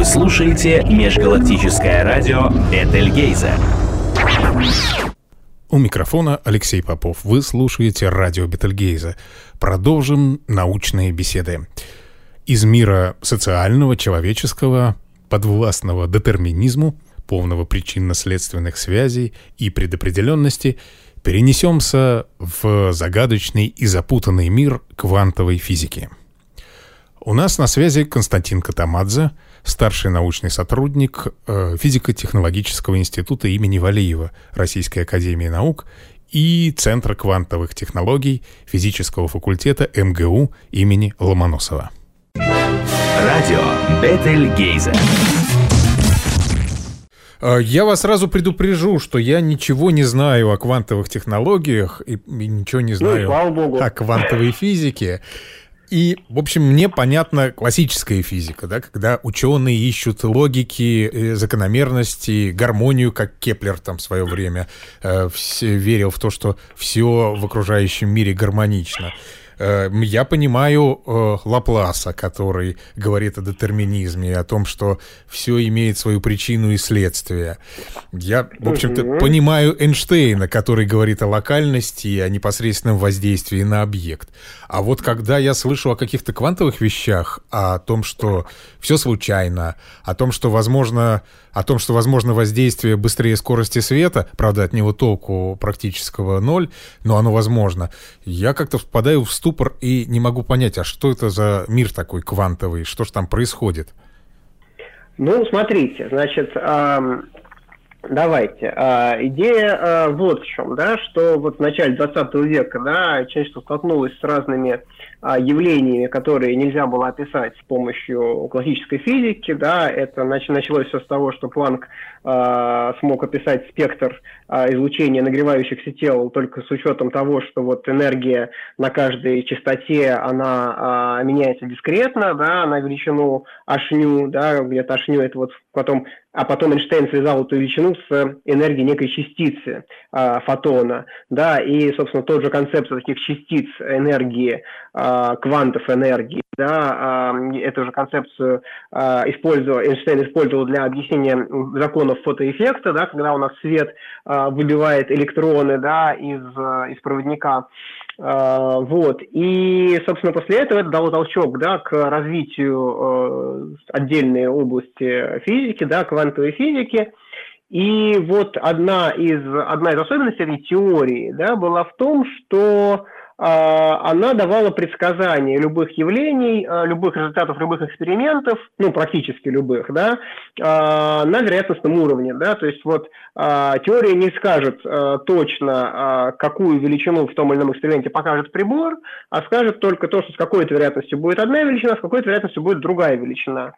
Вы слушаете межгалактическое радио Бетельгейзе. У микрофона Алексей Попов. Вы слушаете радио Бетельгейза. Продолжим научные беседы. Из мира социального, человеческого, подвластного детерминизму, полного причинно-следственных связей и предопределенности, перенесемся в загадочный и запутанный мир квантовой физики. У нас на связи Константин Катамадзе, старший научный сотрудник э, физико-технологического института имени Валиева Российской академии наук и Центра квантовых технологий физического факультета МГУ имени Ломоносова. Радио Бетельгейзе. Э, я вас сразу предупрежу, что я ничего не знаю о квантовых технологиях и, и ничего не знаю ну, о квантовой физике. И, в общем, мне понятна классическая физика, да, когда ученые ищут логики, э, закономерности, гармонию, как Кеплер там в свое время э, все, верил в то, что все в окружающем мире гармонично. Э, я понимаю э, Лапласа, который говорит о детерминизме, о том, что все имеет свою причину и следствие. Я, в общем-то, угу. понимаю Эйнштейна, который говорит о локальности и о непосредственном воздействии на объект. А вот когда я слышу о каких-то квантовых вещах, о том, что все случайно, о том, что возможно, о том, что возможно воздействие быстрее скорости света, правда, от него толку практического ноль, но оно возможно, я как-то впадаю в ступор и не могу понять, а что это за мир такой квантовый, что же там происходит? Ну, смотрите, значит, давайте. Э, идея э, вот в чем, да, что вот в начале 20 века, да, человечество столкнулось с разными а, явлениями, которые нельзя было описать с помощью классической физики. Да, это началось все с того, что Планк э, смог описать спектр э, излучения нагревающихся тел только с учетом того, что вот энергия на каждой частоте она э, меняется дискретно, да, на величину h да, где-то h это вот потом а потом Эйнштейн связал эту величину с энергией некой частицы э, фотона, да, и, собственно, тот же концепт таких частиц энергии э, Э, квантов энергии. Да, эту же концепцию э, использовал, Эйнштейн использовал для объяснения законов фотоэффекта, да, когда у нас свет э, выбивает электроны да, из, из проводника. Вот. И, собственно, после этого это дало толчок да, к развитию отдельной области физики, да, квантовой физики. И вот одна из, одна из особенностей этой теории да, была в том, что а, она давала предсказания любых явлений, а, любых результатов любых экспериментов, ну, практически любых, да, а, на вероятностном уровне, да, то есть вот теория не скажет точно, какую величину в том или ином эксперименте покажет прибор, а скажет только то, что с какой-то вероятностью будет одна величина, с какой-то вероятностью будет другая величина.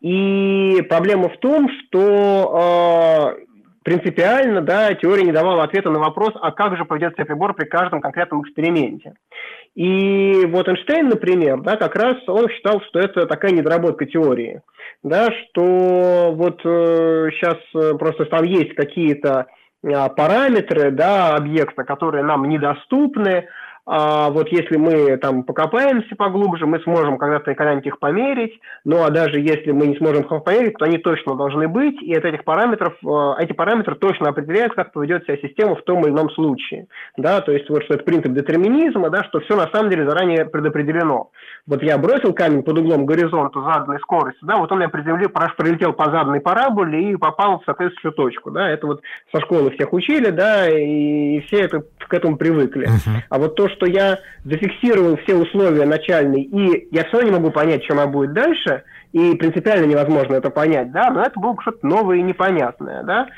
И проблема в том, что принципиально, да, теория не давала ответа на вопрос, а как же поведет себя прибор при каждом конкретном эксперименте. И вот Эйнштейн, например, да, как раз он считал, что это такая недоработка теории, да, что вот э, сейчас э, просто там есть какие-то э, параметры, да, объекта, которые нам недоступны, а вот если мы там покопаемся поглубже, мы сможем когда-то когда-нибудь их померить, ну а даже если мы не сможем их померить, то они точно должны быть, и от этих параметров, э, эти параметры точно определяют, как поведет себя система в том или ином случае. Да, то есть вот что это принцип детерминизма, да, что все на самом деле заранее предопределено. Вот я бросил камень под углом к горизонту заданной скоростью, да, вот он я приземлил, пролетел по заданной параболе и попал в соответствующую точку, да, это вот со школы всех учили, да, и все это, к этому привыкли. Uh-huh. А вот то, что я зафиксировал все условия начальные, и я все равно не могу понять, чем она будет дальше, и принципиально невозможно это понять, да, но это было что-то новое и непонятное, да.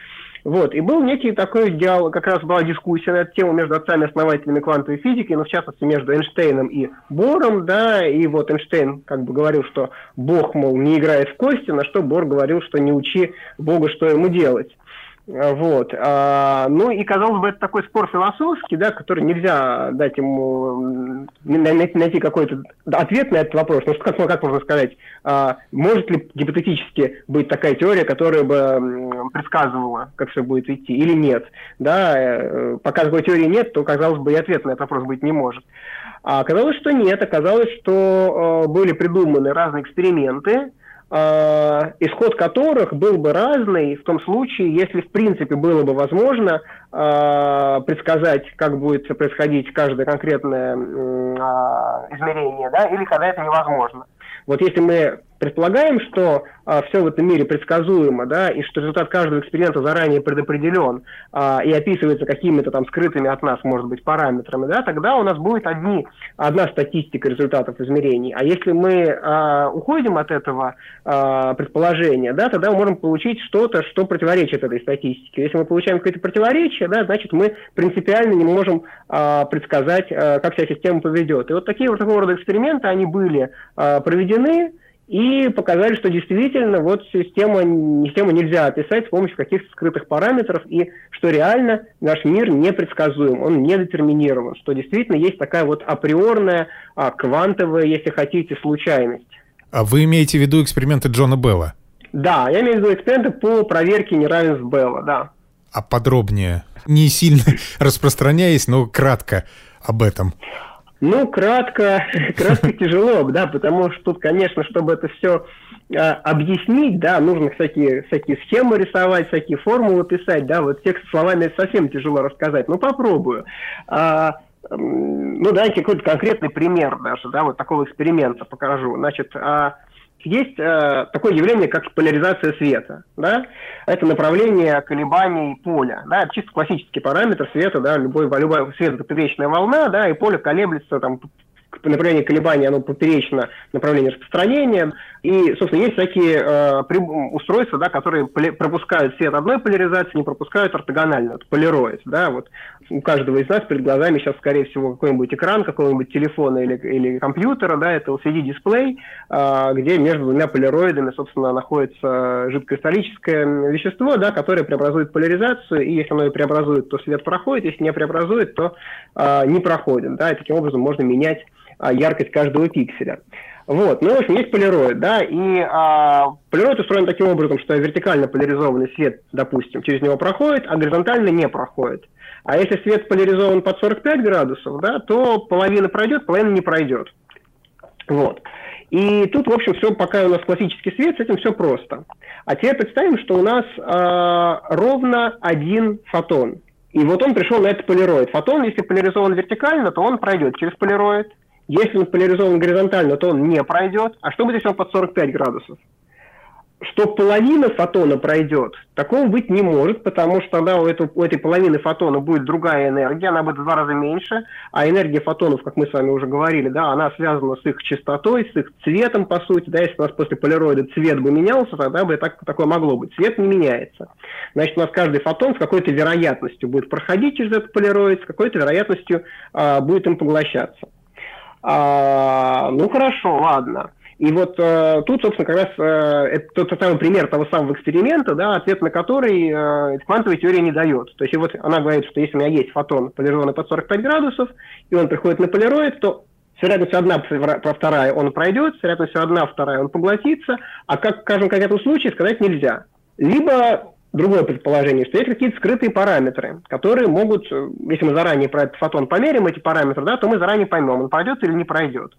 Вот, и был некий такой диалог, как раз была дискуссия на эту тему между отцами-основателями квантовой физики, но в частности между Эйнштейном и Бором, да, и вот Эйнштейн как бы говорил, что Бог, мол, не играет в кости, на что Бор говорил, что не учи Бога, что ему делать. Вот. А, ну и, казалось бы, это такой спор философский, да, который нельзя дать ему найти, какой-то ответ на этот вопрос. Ну, как, как можно сказать, а, может ли гипотетически быть такая теория, которая бы предсказывала, как все будет идти, или нет? Да, э, пока такой теории нет, то, казалось бы, и ответ на этот вопрос быть не может. А оказалось, что нет. Оказалось, что э, были придуманы разные эксперименты, исход которых был бы разный в том случае, если в принципе было бы возможно э, предсказать, как будет происходить каждое конкретное э, измерение, да, или когда это невозможно. Вот если мы предполагаем, что а, все в этом мире предсказуемо, да, и что результат каждого эксперимента заранее предопределен а, и описывается какими-то там скрытыми от нас, может быть, параметрами, да, тогда у нас будет одни, одна статистика результатов измерений. А если мы а, уходим от этого а, предположения, да, тогда мы можем получить что-то, что противоречит этой статистике. Если мы получаем какое-то противоречие, да, значит, мы принципиально не можем а, предсказать, а, как вся система поведет. И вот такие вот такого рода эксперименты, они были а, проведены, и показали, что действительно вот система, систему нельзя описать с помощью каких-то скрытых параметров, и что реально наш мир непредсказуем, он не детерминирован, что действительно есть такая вот априорная, а, квантовая, если хотите, случайность. А вы имеете в виду эксперименты Джона Белла? Да, я имею в виду эксперименты по проверке неравенств Белла, да. А подробнее? Не сильно распространяясь, но кратко об этом. Ну, кратко, кратко тяжело, да, потому что тут, конечно, чтобы это все а, объяснить, да, нужно всякие, всякие схемы рисовать, всякие формулы писать, да, вот текст словами совсем тяжело рассказать, ну, попробую. А, ну, давайте какой-то конкретный пример даже, да, вот такого эксперимента покажу. Значит, а, есть э, такое явление, как поляризация света. Да? Это направление колебаний поля. Да? Это чисто классический параметр света. Да? Любой, любой свет – это поперечная волна, да? и поле колеблется там, направление колебания, оно поперечно направлению распространения. И, собственно, есть всякие э, устройства, да, которые пропускают свет одной поляризации, не пропускают ортогональную, это полироид. Да, вот у каждого из нас перед глазами сейчас, скорее всего, какой-нибудь экран какого-нибудь телефона или, или компьютера, да, это LCD-дисплей, э, где между двумя полироидами, собственно, находится жидкокристаллическое вещество, да, которое преобразует поляризацию, и если оно ее преобразует, то свет проходит, если не преобразует, то э, не проходит. Да, и таким образом можно менять яркость каждого пикселя. Вот, ну, в общем, есть полироид, да, и а, полироид устроен таким образом, что вертикально поляризованный свет, допустим, через него проходит, а горизонтально не проходит. А если свет поляризован под 45 градусов, да, то половина пройдет, половина не пройдет. Вот. И тут, в общем, все, пока у нас классический свет, с этим все просто. А теперь представим, что у нас э, ровно один фотон. И вот он пришел на этот полироид. Фотон, если поляризован вертикально, то он пройдет через полироид. Если он поляризован горизонтально, то он не пройдет. А что будет, если он под 45 градусов? Что половина фотона пройдет, такого быть не может, потому что тогда у, этого, у этой половины фотона будет другая энергия, она будет в два раза меньше, а энергия фотонов, как мы с вами уже говорили, да, она связана с их частотой, с их цветом, по сути, да, если у нас после полироида цвет бы менялся, тогда бы так, такое могло быть. Цвет не меняется. Значит, у нас каждый фотон с какой-то вероятностью будет проходить через этот полироид, с какой-то вероятностью а, будет им поглощаться. А, ну хорошо, ладно. И вот э, тут, собственно, как раз э, это тот самый пример того самого эксперимента, да, ответ на который э, квантовая теория не дает. То есть вот она говорит, что если у меня есть фотон, поляризованный под 45 градусов, и он приходит на полироид, то с вероятностью одна про вторая он пройдет, с вероятностью одна вторая он поглотится, а как, скажем, как в случае сказать нельзя. Либо другое предположение, что есть какие-то скрытые параметры, которые могут, э, если мы заранее про этот фотон померим эти параметры, да, то мы заранее поймем, он пройдет или не пройдет.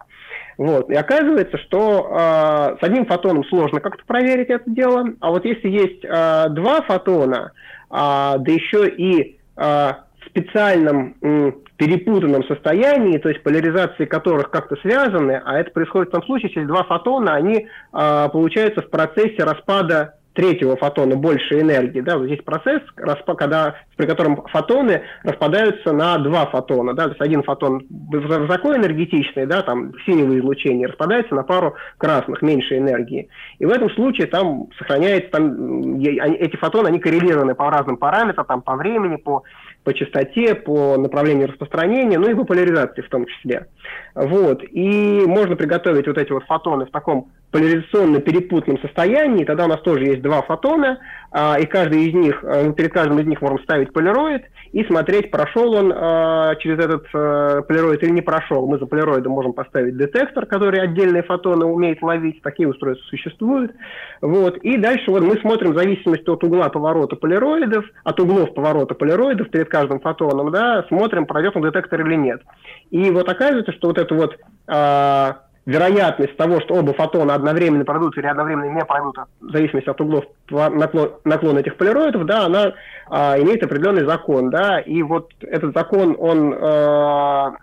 Вот. И оказывается, что э, с одним фотоном сложно как-то проверить это дело, а вот если есть э, два фотона, э, да еще и э, в специальном э, перепутанном состоянии, то есть поляризации которых как-то связаны, а это происходит в том случае, если два фотона, они э, получаются в процессе распада третьего фотона больше энергии. Да? Вот здесь процесс, когда, при котором фотоны распадаются на два фотона. Да? То есть один фотон высокоэнергетичный, да, там синего излучения, распадается на пару красных, меньше энергии. И в этом случае там сохраняется, там, эти фотоны, они коррелированы по разным параметрам, там, по времени, по по частоте, по направлению распространения, ну и по поляризации в том числе. Вот. И можно приготовить вот эти вот фотоны в таком поляризационно перепутанном состоянии, тогда у нас тоже есть два фотона, а, и каждый из них, а, перед каждым из них можем ставить полироид и смотреть, прошел он а, через этот а, полироид или не прошел. Мы за полироидом можем поставить детектор, который отдельные фотоны умеет ловить, такие устройства существуют. Вот. И дальше вот мы смотрим в зависимости от угла поворота полироидов, от углов поворота полироидов перед каждым фотоном, да, смотрим, пройдет он детектор или нет. И вот оказывается, что вот это вот а, вероятность того, что оба фотона одновременно пройдут или одновременно не пройдут, в зависимости от углов наклон, наклона этих полироидов, да, она а, имеет определенный закон, да, и вот этот закон, он, а,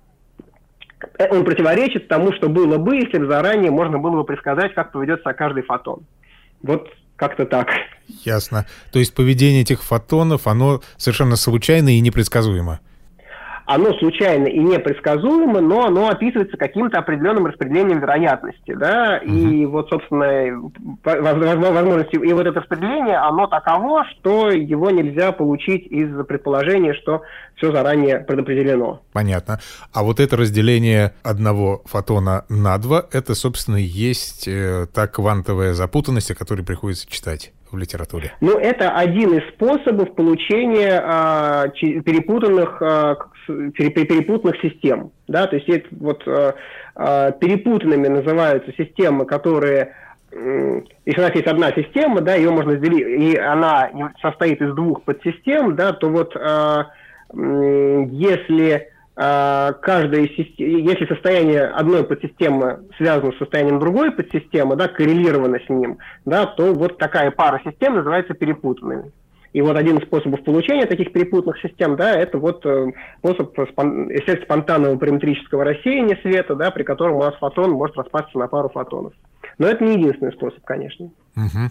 он противоречит тому, что было бы, если бы заранее можно было бы предсказать, как поведет себя каждый фотон. Вот как-то так. Ясно. То есть поведение этих фотонов, оно совершенно случайно и непредсказуемо оно случайно и непредсказуемо, но оно описывается каким-то определенным распределением вероятности, да, угу. и вот, собственно, возможности, и вот это распределение, оно таково, что его нельзя получить из предположения, что все заранее предопределено. Понятно. А вот это разделение одного фотона на два, это, собственно, есть э, та квантовая запутанность, о которой приходится читать в литературе? Ну, это один из способов получения а, перепутанных, а, перепутанных систем. Да? То есть это вот а, а, перепутанными называются системы, которые если у нас есть одна система, да, ее можно разделить, и она состоит из двух подсистем, да, то вот э, если а, каждая если состояние одной подсистемы связано с состоянием другой подсистемы, да, коррелировано с ним, да, то вот такая пара систем называется перепутанными. И вот один из способов получения таких перепутанных систем, да, это вот э, способ эффект спонтанного параметрического рассеяния света, да, при котором у нас фотон может распасться на пару фотонов. Но это не единственный способ, конечно. Угу.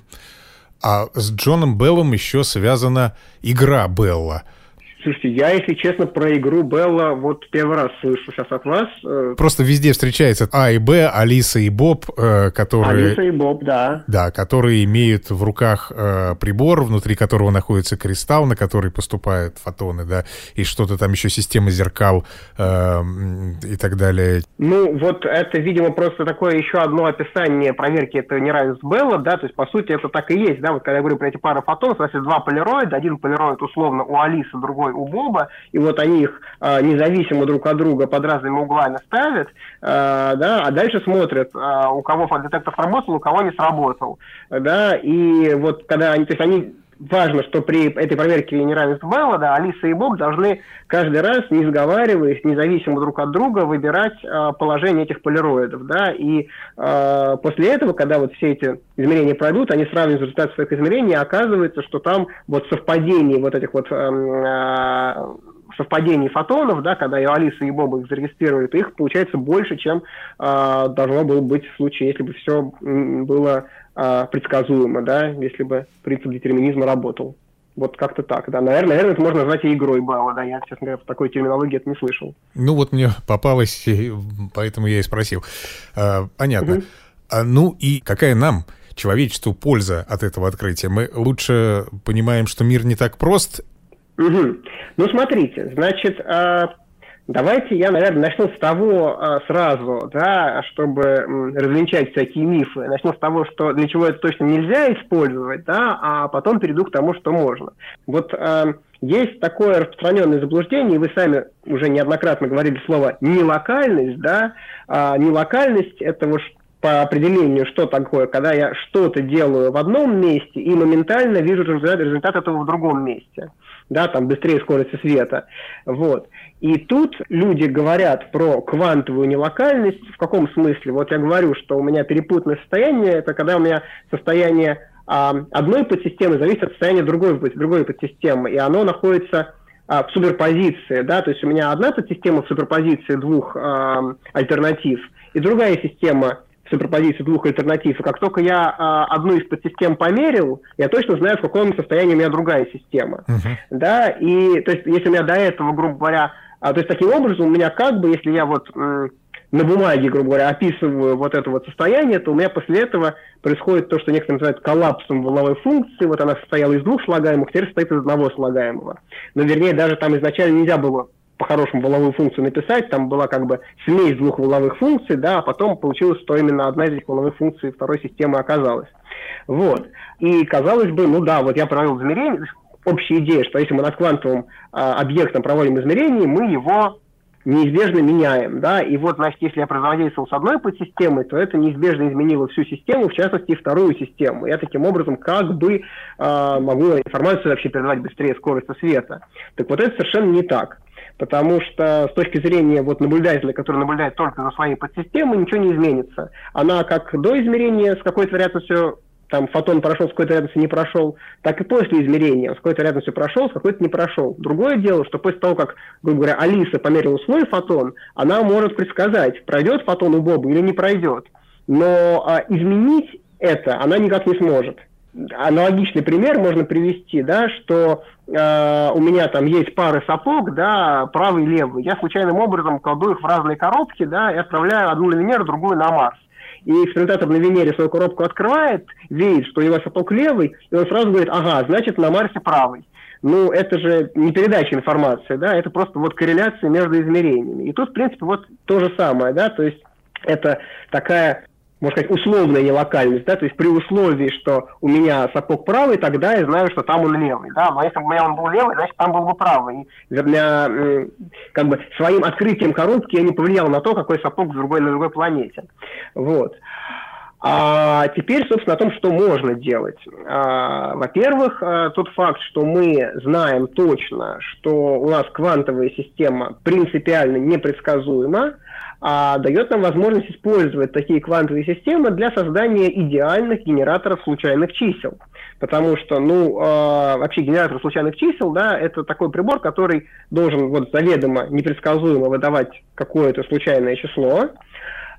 А с Джоном Беллом еще связана игра Белла – Слушайте, я, если честно, про игру Белла вот первый раз слышу сейчас от вас. Э. Просто везде встречается А и Б, Алиса и Боб, э, которые... Алиса и Боб, да. Да, которые имеют в руках э, прибор, внутри которого находится кристалл, на который поступают фотоны, да, и что-то там еще система зеркал и так далее. Ну, вот это, видимо, просто такое еще одно описание проверки этого неравенства Белла, да, то есть, по сути, это так и есть, да, вот когда я говорю про эти пары фотонов, у нас есть два полироида, один полироид условно у Алисы, другой одной у Боба, и вот они их э, независимо друг от друга под разными углами ставят, э, да, а дальше смотрят, э, у кого детектор сработал, у кого не сработал, да, и вот когда они, то есть они важно, что при этой проверке неравенства Белла, да, Алиса и Бог должны каждый раз, не сговариваясь, независимо друг от друга, выбирать э, положение этих полироидов, да, и э, после этого, когда вот все эти измерения пройдут, они сравнивают результаты своих измерений, и оказывается, что там вот совпадение вот этих вот э, совпадений фотонов, да, когда и Алиса, и Боба их зарегистрируют, их получается больше, чем э, должно было быть в случае, если бы все было э, предсказуемо, да, если бы принцип детерминизма работал. Вот как-то так, да. Наверное, наверное, это можно назвать и игрой Бауа, да. Я, честно говоря, в такой терминологии это не слышал. Ну вот мне попалось, поэтому я и спросил. А, понятно. Угу. А, ну и какая нам, человечеству, польза от этого открытия? Мы лучше понимаем, что мир не так прост, Угу. Ну, смотрите, значит, а, давайте я, наверное, начну с того а, сразу, да, чтобы развенчать всякие мифы. Начну с того, что для чего это точно нельзя использовать, да, а потом перейду к тому, что можно. Вот а, есть такое распространенное заблуждение, и вы сами уже неоднократно говорили слово «нелокальность», да, а нелокальность – это вот по определению, что такое, когда я что-то делаю в одном месте и моментально вижу результат, результат этого в другом месте да, там быстрее скорости света. Вот. И тут люди говорят про квантовую нелокальность. В каком смысле? Вот я говорю, что у меня перепутанное состояние, это когда у меня состояние а, одной подсистемы зависит от состояния другой, другой подсистемы, и оно находится а, в суперпозиции, да, то есть у меня одна подсистема в суперпозиции двух а, альтернатив, и другая система суперпозицию двух альтернатив. И как только я э, одну из подсистем померил, я точно знаю, в каком состоянии у меня другая система. Uh-huh. Да, и то есть, если у меня до этого, грубо говоря, а, то есть таким образом у меня как бы, если я вот м, на бумаге, грубо говоря, описываю вот это вот состояние, то у меня после этого происходит то, что некоторые называют коллапсом волновой функции. Вот она состояла из двух слагаемых, теперь состоит из одного слагаемого. Но, вернее, даже там изначально нельзя было по-хорошему воловую функцию написать, там была как бы смесь двух воловых функций, да, а потом получилось, что именно одна из этих воловых функций второй системы оказалась. Вот. И казалось бы, ну да, вот я провел измерение, общая идея, что если мы над квантовым а, объектом проводим измерение, мы его неизбежно меняем, да, и вот, значит, если я взаимодействовал с одной подсистемой, то это неизбежно изменило всю систему, в частности, вторую систему. Я таким образом как бы э, могу информацию вообще передавать быстрее скорости света. Так вот это совершенно не так. Потому что с точки зрения вот наблюдателя, который наблюдает только за своей подсистемой, ничего не изменится. Она как до измерения с какой-то вероятностью там фотон прошел, с какой-то вероятностью не прошел, так и после измерения с какой-то вероятностью прошел, с какой-то не прошел. Другое дело, что после того, как, грубо говоря, Алиса померила свой фотон, она может предсказать, пройдет фотон у Боба или не пройдет. Но а, изменить это она никак не сможет. Аналогичный пример можно привести, да, что э, у меня там есть пары сапог, да, правый и левый. Я случайным образом кладу их в разные коробки, да, и отправляю одну на Венеру, другую на Марс и экспериментатор на Венере свою коробку открывает, видит, что его сапог левый, и он сразу говорит, ага, значит, на Марсе правый. Ну, это же не передача информации, да, это просто вот корреляция между измерениями. И тут, в принципе, вот то же самое, да, то есть это такая можно сказать, условная нелокальность, да, то есть при условии, что у меня сапог правый, тогда я знаю, что там он левый, да, но если бы у меня он был левый, значит, там был бы правый. И для как бы, своим открытием коробки я не повлиял на то, какой сапог в другой, на другой планете. Вот. А теперь, собственно, о том, что можно делать. А, во-первых, а, тот факт, что мы знаем точно, что у нас квантовая система принципиально непредсказуема, а дает нам возможность использовать такие квантовые системы для создания идеальных генераторов случайных чисел. Потому что, ну, вообще генератор случайных чисел, да, это такой прибор, который должен вот заведомо непредсказуемо выдавать какое-то случайное число,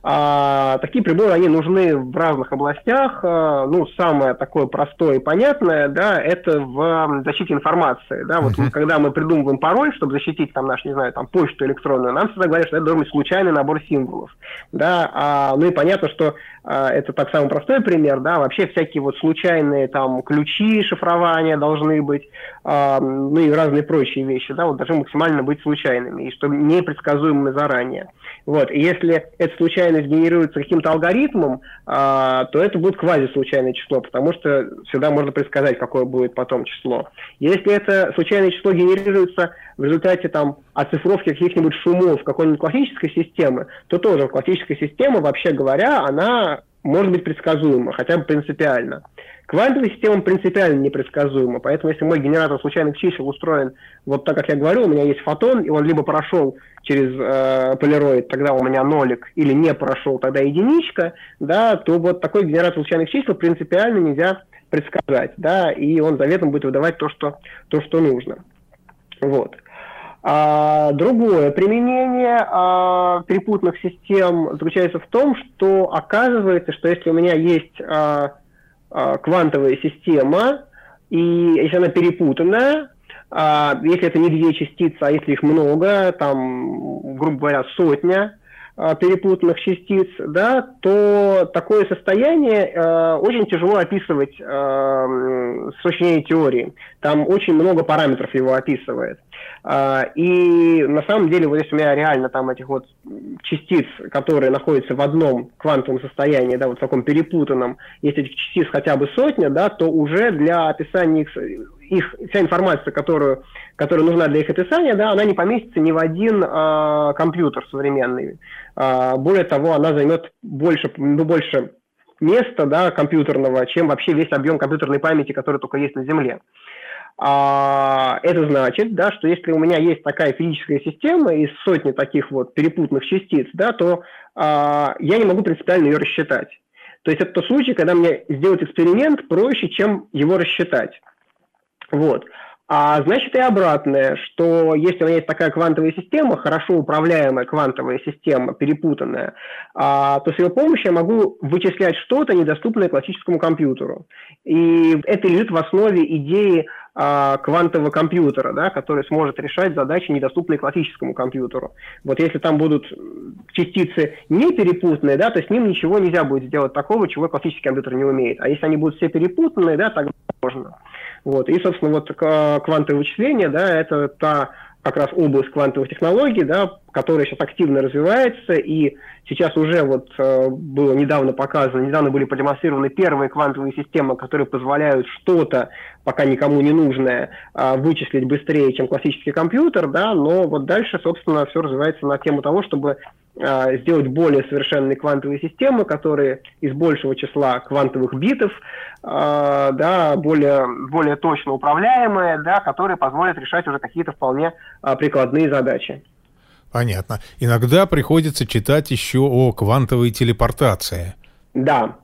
а, такие приборы, они нужны в разных областях. А, ну, самое такое простое и понятное, да, это в защите информации. Да, вот uh-huh. когда мы придумываем пароль, чтобы защитить там наш, не знаю, там почту электронную, нам всегда говорят, что это должен быть случайный набор символов. Да, а, ну и понятно, что это так самый простой пример, да, вообще всякие вот случайные там ключи шифрования должны быть, а, ну и разные прочие вещи, да, вот должны максимально быть случайными, и чтобы непредсказуемыми заранее. Вот, и если эта случайность генерируется каким-то алгоритмом, а, то это будет квазислучайное число, потому что всегда можно предсказать, какое будет потом число. Если это случайное число генерируется в результате там оцифровки каких-нибудь шумов какой-нибудь классической системы, то тоже классическая система, вообще говоря, она может быть предсказуема, хотя бы принципиально. Квантовая система принципиально непредсказуема, поэтому если мой генератор случайных чисел устроен вот так, как я говорю, у меня есть фотон, и он либо прошел через э, полироид, тогда у меня нолик, или не прошел, тогда единичка, да, то вот такой генератор случайных чисел принципиально нельзя предсказать, да, и он заветом будет выдавать то, что, то, что нужно. Вот. А, другое применение а, перепутных систем заключается в том, что оказывается, что если у меня есть а, а, квантовая система, и если она перепутанная, а, если это не две частицы, а если их много, там, грубо говоря, сотня, перепутанных частиц, да, то такое состояние э, очень тяжело описывать э, с точки теории. Там очень много параметров его описывает. Э, и на самом деле, вот если у меня реально там этих вот частиц, которые находятся в одном квантовом состоянии, да, вот в таком перепутанном, если этих частиц хотя бы сотня, да, то уже для описания их их, вся информация, которую, которая нужна для их описания, да, она не поместится ни в один э, компьютер современный. Э, более того, она займет больше, ну, больше места да, компьютерного, чем вообще весь объем компьютерной памяти, который только есть на Земле. А, это значит, да, что если у меня есть такая физическая система из сотни таких вот перепутанных частиц, да, то а, я не могу принципиально ее рассчитать. То есть это тот случай, когда мне сделать эксперимент проще, чем его рассчитать. Вот. А значит и обратное, что если у меня есть такая квантовая система, хорошо управляемая квантовая система, перепутанная, а, то с ее помощью я могу вычислять что-то, недоступное классическому компьютеру. И это лежит в основе идеи квантового компьютера, да, который сможет решать задачи, недоступные классическому компьютеру. Вот если там будут частицы не перепутанные, да, то с ним ничего нельзя будет сделать такого, чего классический компьютер не умеет. А если они будут все перепутанные, да, тогда можно. Вот. И, собственно, вот квантовое вычисление, да, это та как раз область квантовых технологий, да, которая сейчас активно развивается, и сейчас уже вот э, было недавно показано, недавно были продемонстрированы первые квантовые системы, которые позволяют что-то, пока никому не нужное, э, вычислить быстрее, чем классический компьютер, да, но вот дальше, собственно, все развивается на тему того, чтобы сделать более совершенные квантовые системы, которые из большего числа квантовых битов, э, да, более, более точно управляемые, да, которые позволят решать уже какие-то вполне э, прикладные задачи. Понятно. Иногда приходится читать еще о квантовой телепортации. Да.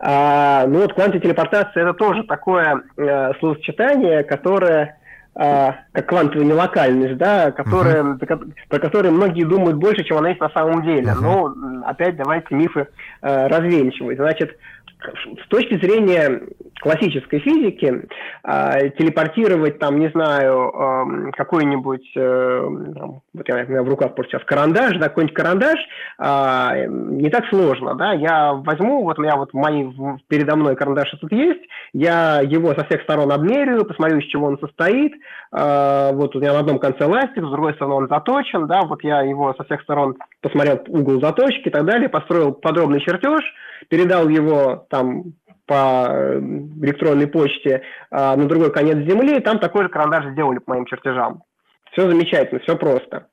А, ну вот квантовая телепортация это тоже такое э, словосочетание, которое э, как квантовая нелокальность, да, которая, uh-huh. про которую многие думают больше, чем она есть на самом деле. Uh-huh. Ну, опять давайте мифы э, развенчивать. Значит, с точки зрения классической физики, э, телепортировать там, не знаю, э, какой-нибудь, э, вот я, у меня в руках просто сейчас карандаш, да, какой-нибудь карандаш, э, не так сложно, да, я возьму, вот у меня вот мои, передо мной карандаш тут есть, я его со всех сторон обмерю, посмотрю, из чего он состоит, э, вот у меня на одном конце ластик, с другой стороны он заточен, да, вот я его со всех сторон посмотрел угол заточки и так далее, построил подробный чертеж, передал его там по э, электронной почте а, на другой конец Земли, там такой же карандаш сделали по моим чертежам. Все замечательно, все просто.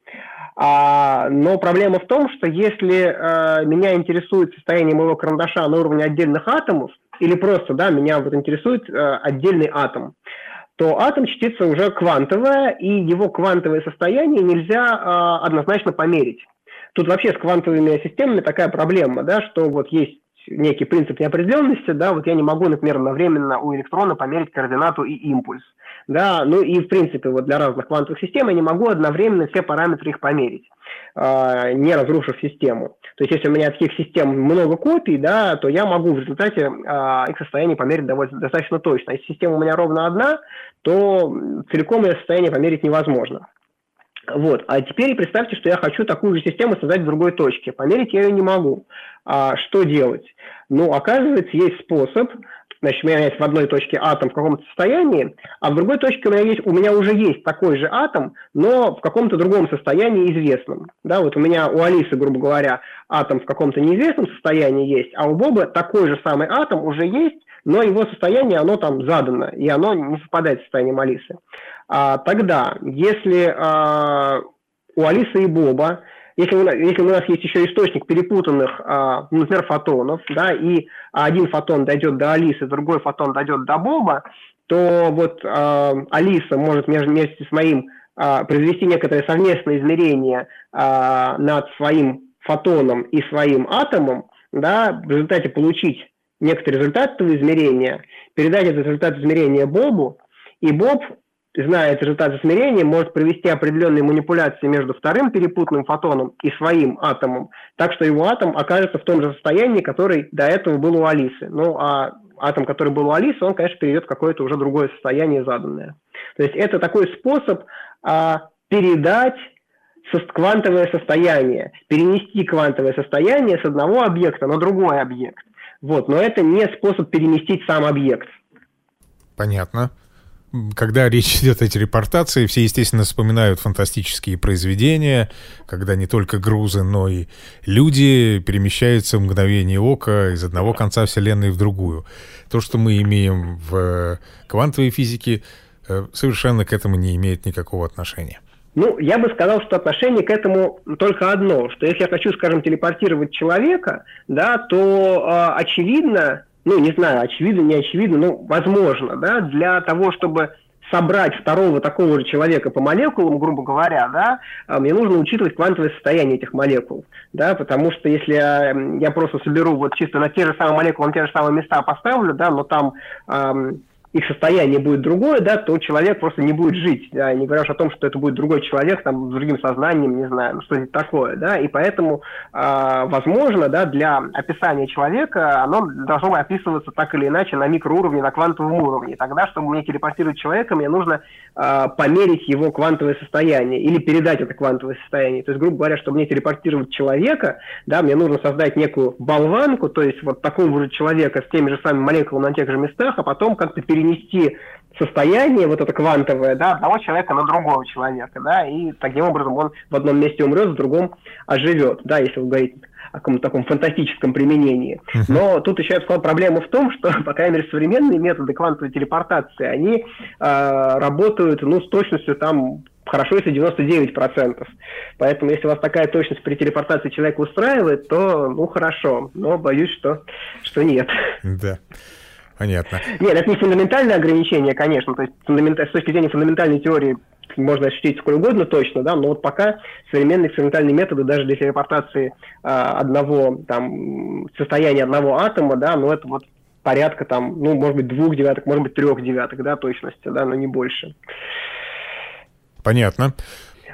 А, но проблема в том, что если а, меня интересует состояние моего карандаша на уровне отдельных атомов, или просто, да, меня вот интересует а, отдельный атом, то атом частица уже квантовая, и его квантовое состояние нельзя а, однозначно померить. Тут вообще с квантовыми системами такая проблема, да, что вот есть некий принцип неопределенности, да, вот я не могу, например, одновременно у электрона померить координату и импульс, да, ну и в принципе вот для разных квантовых систем я не могу одновременно все параметры их померить, э, не разрушив систему. То есть если у меня таких систем много копий, да, то я могу в результате э, их состояние померить довольно достаточно точно. Если система у меня ровно одна, то целиком ее состояние померить невозможно. Вот. А теперь представьте, что я хочу такую же систему создать в другой точке. Померить я ее не могу. А что делать? Ну, оказывается, есть способ. Значит, у меня есть в одной точке атом в каком-то состоянии, а в другой точке у меня, есть, у меня уже есть такой же атом, но в каком-то другом состоянии известном. Да, вот у меня у Алисы, грубо говоря, атом в каком-то неизвестном состоянии есть, а у Боба такой же самый атом уже есть, но его состояние, оно там задано, и оно не совпадает с состоянием Алисы. А, тогда, если а, у Алисы и Боба, если у, нас, если у нас есть еще источник перепутанных, а, например, фотонов, да, и один фотон дойдет до Алисы, другой фотон дойдет до Боба, то вот а, Алиса может вместе с моим а, произвести некоторое совместное измерение а, над своим фотоном и своим атомом, да, в результате получить некоторый результат этого измерения, передать этот результат измерения Бобу, и Боб, зная этот результат измерения, может провести определенные манипуляции между вторым перепутанным фотоном и своим атомом, так что его атом окажется в том же состоянии, который до этого был у Алисы. Ну, а атом, который был у Алисы, он, конечно, перейдет в какое-то уже другое состояние заданное. То есть это такой способ а, передать квантовое состояние, перенести квантовое состояние с одного объекта на другой объект. Вот, но это не способ переместить сам объект. Понятно. Когда речь идет о телепортации, все, естественно, вспоминают фантастические произведения, когда не только грузы, но и люди перемещаются в мгновение ока из одного конца Вселенной в другую. То, что мы имеем в квантовой физике, э, совершенно к этому не имеет никакого отношения. Ну, я бы сказал, что отношение к этому только одно, что если я хочу, скажем, телепортировать человека, да, то э, очевидно, ну, не знаю, очевидно, не очевидно, ну, возможно, да, для того, чтобы собрать второго такого же человека по молекулам, грубо говоря, да, а, мне нужно учитывать квантовое состояние этих молекул, да, потому что если я, я просто соберу вот чисто на те же самые молекулы, на те же самые места поставлю, да, но там эм, их состояние будет другое, да, то человек просто не будет жить, да, не говоря уж о том, что это будет другой человек, там, с другим сознанием, не знаю, ну, что-нибудь такое, да, и поэтому, э, возможно, да, для описания человека оно должно описываться так или иначе на микроуровне, на квантовом уровне. Тогда, чтобы мне телепортировать человека, мне нужно э, померить его квантовое состояние или передать это квантовое состояние. То есть, грубо говоря, чтобы мне телепортировать человека, да, мне нужно создать некую болванку, то есть вот такого же человека с теми же самыми молекулами на тех же местах, а потом как-то перенести состояние, вот это квантовое, да, одного человека на другого человека, да, и таким образом он в одном месте умрет, в другом оживет, да, если вы говорите о каком-то таком фантастическом применении. Но тут еще я бы сказал, проблема в том, что, по крайней мере, современные методы квантовой телепортации, они э, работают, ну, с точностью там хорошо, если 99%. Поэтому, если у вас такая точность при телепортации человека устраивает, то, ну, хорошо. Но боюсь, что, что нет. Да. Понятно. Нет, это не фундаментальное ограничение, конечно. То есть с точки зрения фундаментальной теории можно ощутить сколь угодно точно, да, но вот пока современные экспериментальные методы даже для телепортации а, одного там состояния одного атома, да, ну это вот порядка там, ну, может быть, двух девяток, может быть, трех девяток, да, точности, да, но не больше. Понятно.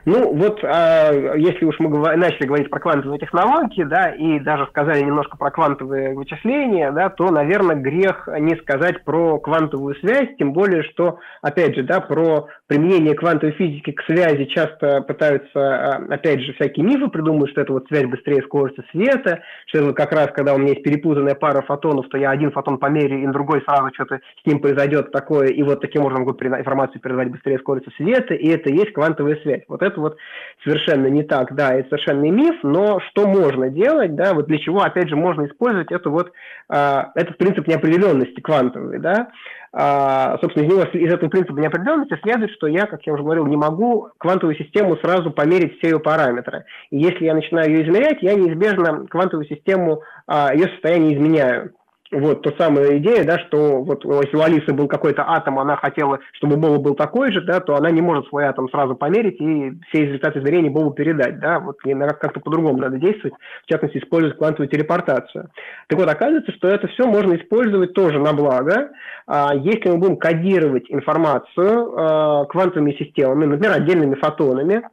Ну, вот э, если уж мы говор- начали говорить про квантовые технологии, да, и даже сказали немножко про квантовые вычисления, да, то, наверное, грех не сказать про квантовую связь, тем более, что, опять же, да, про применение квантовой физики к связи часто пытаются, э, опять же, всякие мифы придумывать, что это вот связь быстрее скорости света, что это вот как раз, когда у меня есть перепутанная пара фотонов, то я один фотон померяю, и другой сразу что-то с ним произойдет такое, и вот таким образом могу информацию передавать быстрее скорости света, и это и есть квантовая связь. Вот это это вот совершенно не так, да, это совершенный миф, но что можно делать, да, вот для чего, опять же, можно использовать это вот, э, этот принцип неопределенности квантовый, да, э, собственно, из, него, из этого принципа неопределенности следует, что я, как я уже говорил, не могу квантовую систему сразу померить все ее параметры. И если я начинаю ее измерять, я неизбежно квантовую систему, э, ее состояние изменяю вот, то самая идея, да, что вот если у Алисы был какой-то атом, она хотела, чтобы Боба был такой же, да, то она не может свой атом сразу померить и все результаты измерений Бобу передать, да, вот как-то по-другому надо действовать, в частности, использовать квантовую телепортацию. Так вот, оказывается, что это все можно использовать тоже на благо, а, если мы будем кодировать информацию а, квантовыми системами, например, отдельными фотонами,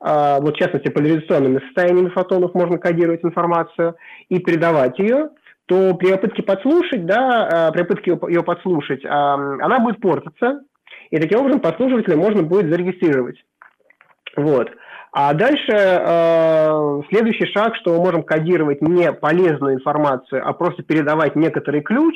а, вот в частности, поляризационными состояниями фотонов можно кодировать информацию и передавать ее, то при попытке подслушать, да, э, при попытке ее подслушать, она будет портиться, и таким образом подслушивателя можно будет зарегистрировать. Вот. А дальше э, следующий шаг, что мы можем кодировать не полезную информацию, а просто передавать некоторый ключ,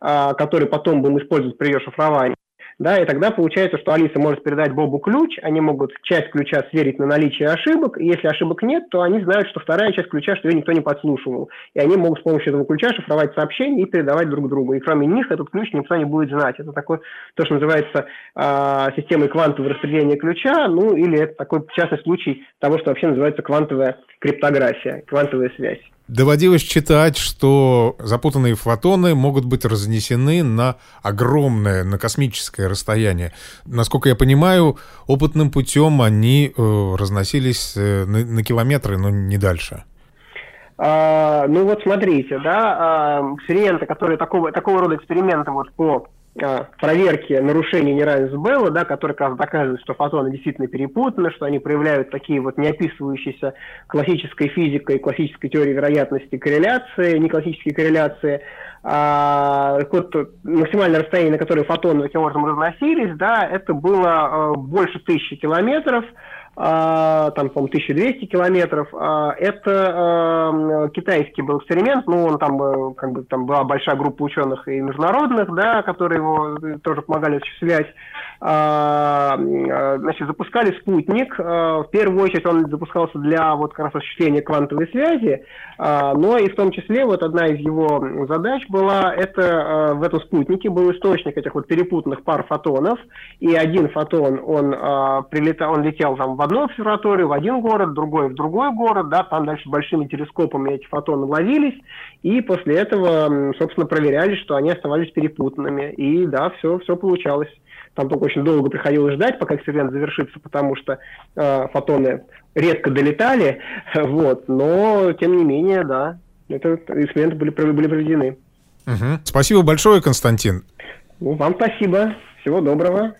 э, который потом будем использовать при ее шифровании да, и тогда получается, что Алиса может передать Бобу ключ, они могут часть ключа сверить на наличие ошибок, и если ошибок нет, то они знают, что вторая часть ключа, что ее никто не подслушивал, и они могут с помощью этого ключа шифровать сообщения и передавать друг другу, и кроме них этот ключ никто не будет знать. Это такое, то, что называется э, системой квантового распределения ключа, ну, или это такой частный случай того, что вообще называется квантовая криптография, квантовая связь доводилось читать, что запутанные фотоны могут быть разнесены на огромное, на космическое расстояние. Насколько я понимаю, опытным путем они э, разносились э, на, на километры, но не дальше. А, ну вот смотрите, да, а, эксперименты, которые такого, такого рода эксперименты вот по проверки нарушений неравенства Белла, да, которые как раз доказывают, что фотоны действительно перепутаны, что они проявляют такие вот неописывающиеся классической физикой, классической теорией вероятности корреляции, не классические корреляции. А, вот максимальное расстояние, на которое фотоны таким образом разносились, да, это было а, больше тысячи километров, а, там, по-моему, 1200 километров. А, это китайский был эксперимент, ну, он там, э, как бы, там была большая группа ученых и международных, да, которые его э, тоже помогали осуществлять. А, значит, запускали спутник. В первую очередь он запускался для вот как раз осуществления квантовой связи, но и в том числе вот одна из его задач была, это в этом спутнике был источник этих вот перепутанных пар фотонов, и один фотон, он прилетал, он летел там в одну обсерваторию, в один город, другой в другой город, да, там дальше большими телескопами эти фотоны ловились, и после этого, собственно, проверяли, что они оставались перепутанными, и да, все, все получалось. Там только очень долго приходилось ждать, пока эксперимент завершится, потому что э, фотоны редко долетали, вот, но тем не менее, да, это эксперименты были, были проведены. Угу. Спасибо большое, Константин. Ну, вам спасибо. Всего доброго.